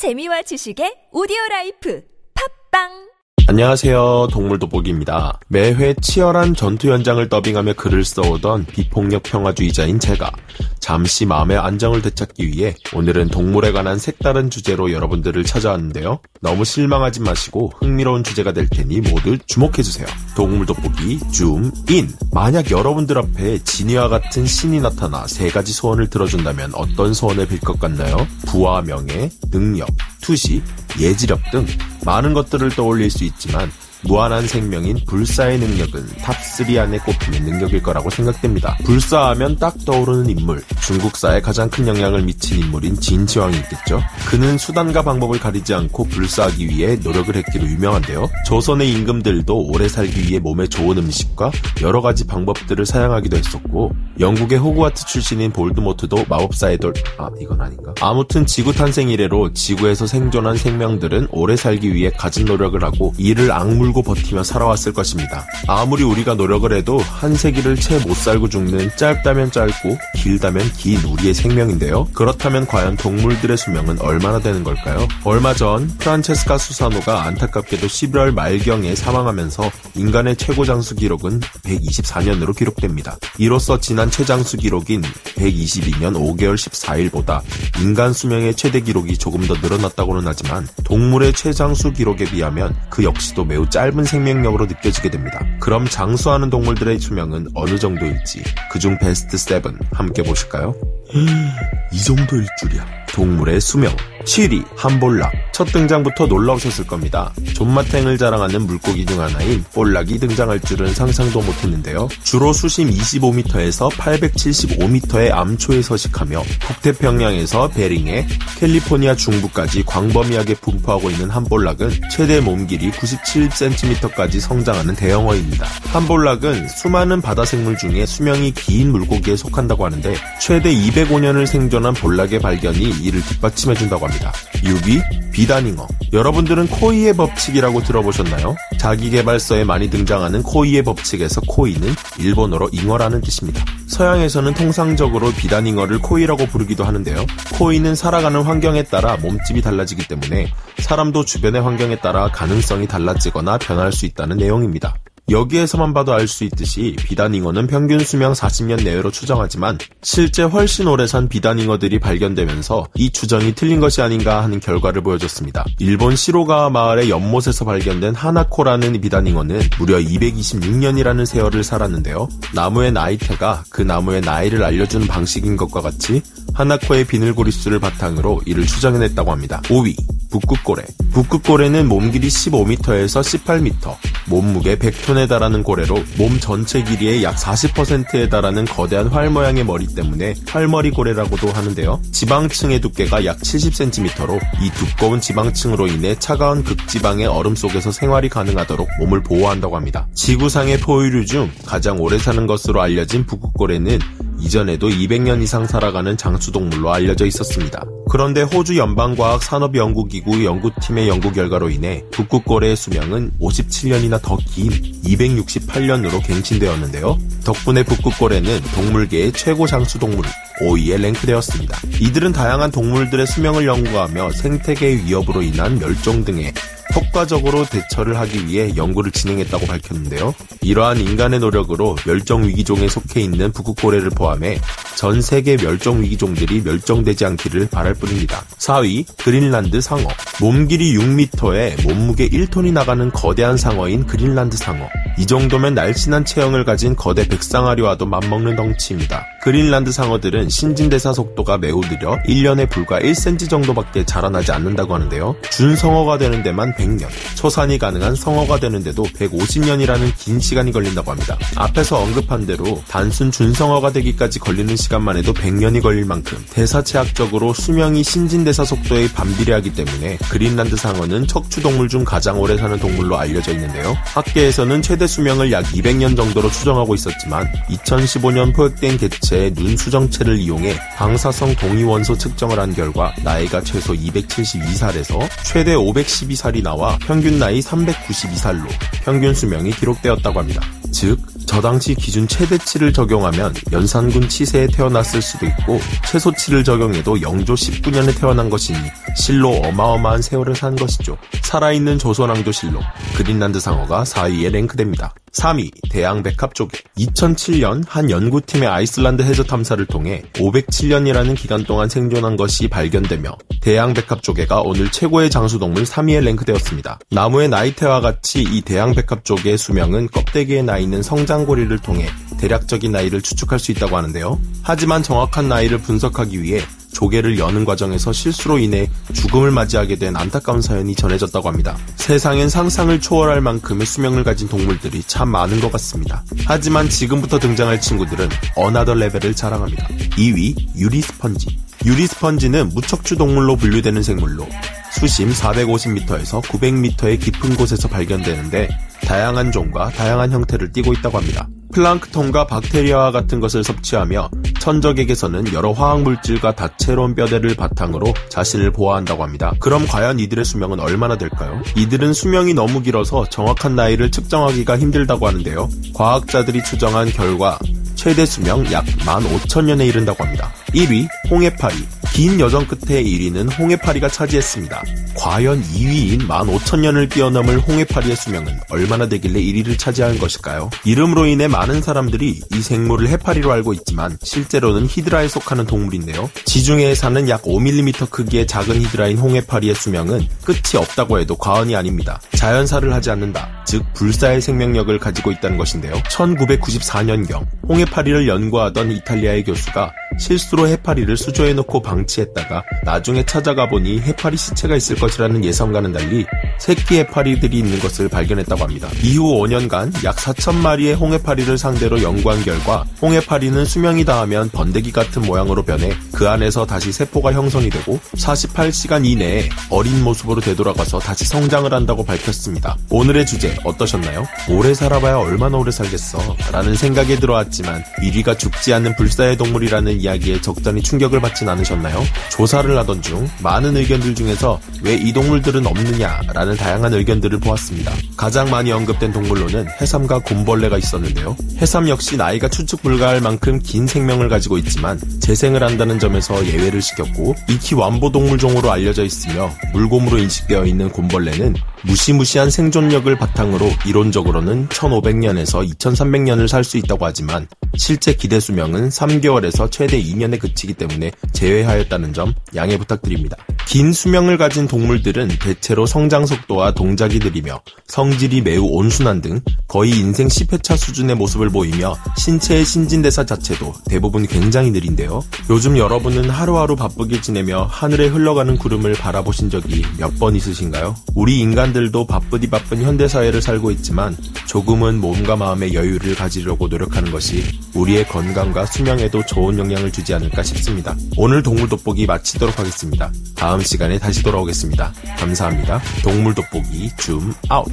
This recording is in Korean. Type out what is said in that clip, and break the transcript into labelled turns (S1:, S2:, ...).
S1: 재미와 지식의 오디오 life. 팟빵
S2: 안녕하세요. 동물 돋보기입니다. 매회 치열한 전투 현장을 더빙하며 글을 써오던 비폭력 평화주의자인 제가 잠시 마음의 안정을 되찾기 위해 오늘은 동물에 관한 색다른 주제로 여러분들을 찾아왔는데요. 너무 실망하지 마시고 흥미로운 주제가 될 테니 모두 주목해주세요. 동물 돋보기 줌인 만약 여러분들 앞에 지니와 같은 신이 나타나 세 가지 소원을 들어준다면 어떤 소원을 빌 것 같나요? 부와 명예, 능력, 투시, 예지력 등 많은 것들을 떠올릴 수 있지만 무한한 생명인 불사의 능력은 top3 안에 꼽히는 능력일 거라고 생각됩니다. 불사하면 딱 떠오르는 인물, 중국사에 가장 큰 영향을 미친 인물인 진시황이 있겠죠. 그는 수단과 방법을 가리지 않고 불사하기 위해 노력을 했기로 유명한데요. 조선의 임금들도 오래 살기 위해 몸에 좋은 음식과 여러 가지 방법들을 사용하기도 했었고, 영국의 호그와트 출신인 볼드모트도 마법사의 돌, 아, 이건 아닌가? 아무튼 지구 탄생 이래로 지구에서 생존한 생명들은 오래 살기 위해 가진 노력을 하고 이를 악물 물고 버티며 살아왔을 것입니다. 아무리 우리가 노력을 해도 한 세기를 채 못 살고 죽는 짧다면 짧고 길다면 긴 우리의 생명인데요. 그렇다면 과연 동물들의 수명은 얼마나 되는 걸까요? 얼마 전 프란체스카 수사노가 안타깝게도 11월 말경에 사망하면서 인간의 최고 장수 기록은 124년으로 기록됩니다. 이로써 지난 최장수 기록인 122년 5개월 14일보다 인간 수명의 최대 기록이 조금 더 늘어났다고는 하지만 동물의 최장수 기록에 비하면 그 역시도 매우 짧 짧은 생명력으로 느껴지게 됩니다. 그럼 장수하는 동물들의 수명은 어느 정도일지 그중 베스트 7 함께 보실까요? 이 정도일 줄이야. 동물의 수명 7위 한볼락 첫 등장부터 놀라우셨을 겁니다. 존맛탱을 자랑하는 물고기 중 하나인 볼락이 등장할 줄은 상상도 못했는데요. 주로 수심 25m에서 875m의 암초에 서식하며 북태평양에서 베링에 캘리포니아 중부까지 광범위하게 분포하고 있는 한볼락은 최대 몸길이 97cm까지 성장하는 대형어입니다. 한볼락은 수많은 바다 생물 중에 수명이 긴 물고기에 속한다고 하는데 최대 205년을 생존한 볼락의 발견이 이를 뒷받침해준다고 합니다. 6위 비단잉어 여러분들은 코이의 법칙이라고 들어보셨나요? 자기개발서에 많이 등장하는 코이의 법칙에서 코이는 일본어로 잉어라는 뜻입니다. 서양에서는 통상적으로 비단잉어를 코이라고 부르기도 하는데요. 코이는 살아가는 환경에 따라 몸집이 달라지기 때문에 사람도 주변의 환경에 따라 가능성이 달라지거나 변할 수 있다는 내용입니다. 여기에서만 봐도 알 수 있듯이 비단잉어는 평균 수명 40년 내외로 추정하지만 실제 훨씬 오래 산 비단잉어들이 발견되면서 이 추정이 틀린 것이 아닌가 하는 결과를 보여줬습니다. 일본 시로가와 마을의 연못에서 발견된 하나코라는 비단잉어는 무려 226년이라는 세월을 살았는데요. 나무의 나이테가 그 나무의 나이를 알려주는 방식인 것과 같이 하나코의 비늘고리 수를 바탕으로 이를 추정해냈다고 합니다. 5위 북극고래. 북극고래는 몸 길이 15m에서 18m, 몸무게 100톤에 달하는 고래로 몸 전체 길이의 약 40%에 달하는 거대한 활 모양의 머리 때문에 활머리 고래라고도 하는데요. 지방층의 두께가 약 70cm로 이 두꺼운 지방층으로 인해 차가운 극지방의 얼음 속에서 생활이 가능하도록 몸을 보호한다고 합니다. 지구상의 포유류 중 가장 오래 사는 것으로 알려진 북극고래는 이전에도 200년 이상 살아가는 장수동물로 알려져 있었습니다. 그런데 호주 연방과학산업연구기구 연구팀의 연구 결과로 인해 북극고래의 수명은 57년이나 더 긴 268년으로 갱신되었는데요. 덕분에 북극고래는 동물계의 최고 장수동물 5위에 랭크되었습니다. 이들은 다양한 동물들의 수명을 연구하며 생태계 위협으로 인한 멸종 등의 효과적으로 대처를 하기 위해 연구를 진행했다고 밝혔는데요. 이러한 인간의 노력으로 멸종위기종에 속해 있는 북극고래를 포함해 전 세계 멸종위기종들이 멸종되지 않기를 바랄 뿐입니다. 4위 그린란드 상어 몸 길이 6m에 몸무게 1톤이 나가는 거대한 상어인 그린란드 상어 이 정도면 날씬한 체형을 가진 거대 백상아리와도 맞먹는 덩치입니다. 그린란드 상어들은 신진대사 속도가 매우 느려 1년에 불과 1cm 정도밖에 자라나지 않는다고 하는데요. 준성어가 되는 데만 100년, 초산이 가능한 성어가 되는데도 150년이라는 긴 시간이 걸린다고 합니다. 앞에서 언급한 대로 단순 준성어가 되기까지 걸리는 시간만 해도 100년이 걸릴 만큼 대사체학적으로 수명이 신진대사 속도에 반비례하기 때문에 그린란드 상어는 척추동물 중 가장 오래 사는 동물로 알려져 있는데요. 학계에서는 최대 수명을 약 200년 정도로 추정하고 있었지만 2015년 포획된 개체 의 눈 수정체를 이용해 방사성 동위원소 측정을 한 결과 나이가 최소 272살에서 최대 512살이 나와 평균 나이 392살로 평균 수명이 기록되었다고 합니다. 즉 저 당시 기준 최대치를 적용하면 연산군 치세에 태어났을 수도 있고 최소치를 적용해도 영조 19년에 태어난 것이니 실로 어마어마한 세월을 산 것이죠. 살아있는 조선왕조 실록 그린란드 상어가 4위에 랭크됩니다. 3위 대양백합 조개 2007년 한 연구팀의 아이슬란드 해저 탐사를 통해 507년이라는 기간 동안 생존한 것이 발견되며 대양백합 조개가 오늘 최고의 장수동물 3위에 랭크되었습니다. 나무의 나이테와 같이 이 대양백합 조개의 수명은 껍데기에 나 있는 성장고리를 통해 대략적인 나이를 추측할 수 있다고 하는데요. 하지만 정확한 나이를 분석하기 위해 조개를 여는 과정에서 실수로 인해 죽음을 맞이하게 된 안타까운 사연이 전해졌다고 합니다. 세상엔 상상을 초월할 만큼의 수명을 가진 동물들이 참 많은 것 같습니다. 하지만 지금부터 등장할 친구들은 another level을 자랑합니다. 2위 유리 스펀지. 유리 스펀지는 무척추 동물로 분류되는 생물로 수심 450m에서 900m의 깊은 곳에서 발견되는데 다양한 종과 다양한 형태를 띠고 있다고 합니다. 플랑크톤과 박테리아와 같은 것을 섭취하며 천적에게서는 여러 화학물질과 다채로운 뼈대를 바탕으로 자신을 보호한다고 합니다. 그럼 과연 이들의 수명은 얼마나 될까요? 이들은 수명이 너무 길어서 정확한 나이를 측정하기가 힘들다고 하는데요. 과학자들이 추정한 결과 최대 수명 약 15,000년에 이른다고 합니다. 1위 홍해파리 긴 여정 끝에 1위는 홍해파리가 차지했습니다. 과연 2위인 15,000년을 뛰어넘을 홍해파리의 수명은 얼마나 되길래 1위를 차지한 것일까요? 이름으로 인해 많은 사람들이 이 생물을 해파리로 알고 있지만 실제로는 히드라에 속하는 동물인데요. 지중해에 사는 약 5mm 크기의 작은 히드라인 홍해파리의 수명은 끝이 없다고 해도 과언이 아닙니다. 자연사를 하지 않는다. 즉 불사의 생명력을 가지고 있다는 것인데요. 1994년경 홍해파리를 연구하던 이탈리아의 교수가 실수로 해파리를 수조에 넣고 방치했다가 나중에 찾아가 보니 해파리 시체가 있을 것이라는 예상과는 달리 새끼 해파리들이 있는 것을 발견했다고 합니다. 이후 5년간 약 4천 마리의 홍해파리를 상대로 연구한 결과 홍해파리는 수명이 다하면 번데기 같은 모양으로 변해 그 안에서 다시 세포가 형성이 되고 48시간 이내에 어린 모습으로 되돌아가서 다시 성장을 한다고 밝혔습니다. 오늘의 주제 어떠셨나요? 오래 살아봐야 얼마나 오래 살겠어 라는 생각이 들어왔지만 1위가 죽지 않는 불사의 동물이라는 이야기에 적잖이 충격을 받진 않으셨나요? 조사를 하던 중 많은 의견들 중에서 왜 이 동물들은 없느냐라는 다양한 의견들을 보았습니다. 가장 많이 언급된 동물로는 해삼과 곰벌레가 있었는데요. 해삼 역시 나이가 추측 불가할 만큼 긴 생명을 가지고 있지만 재생을 한다는 점에서 예외를 시켰고 익히 완보 동물종으로 알려져 있으며 물곰으로 인식되어 있는 곰벌레는 무시무시한 생존력을 바탕으로 이론적으로는 1500년에서 2300년을 살 수 있다고 하지만 실제 기대 수명은 3개월에서 최대 2년에 그치기 때문에 제외하였다는 점 양해 부탁드립니다. 긴 수명을 가진 동물들은 대체로 성장 속도와 동작이 느리며 성질이 매우 온순한 등 거의 인생 10회차 수준의 모습을 보이며 신체의 신진대사 자체도 대부분 굉장히 느린데요. 요즘 여러분은 하루하루 바쁘게 지내며 하늘에 흘러가는 구름을 바라보신 적이 몇 번 있으신가요? 우리 인간들도 바쁘디 바쁜 현대사회를 살고 있지만 조금은 몸과 마음의 여유를 가지려고 노력하는 것이 우리의 건강과 수명에도 좋은 영향을 주지 않을까 싶습니다. 오늘 동물 돋보기 마치도록 하겠습니다. 다음 시간에 다시 돌아오겠습니다. 감사합니다. 동물 돋보기 줌 아웃.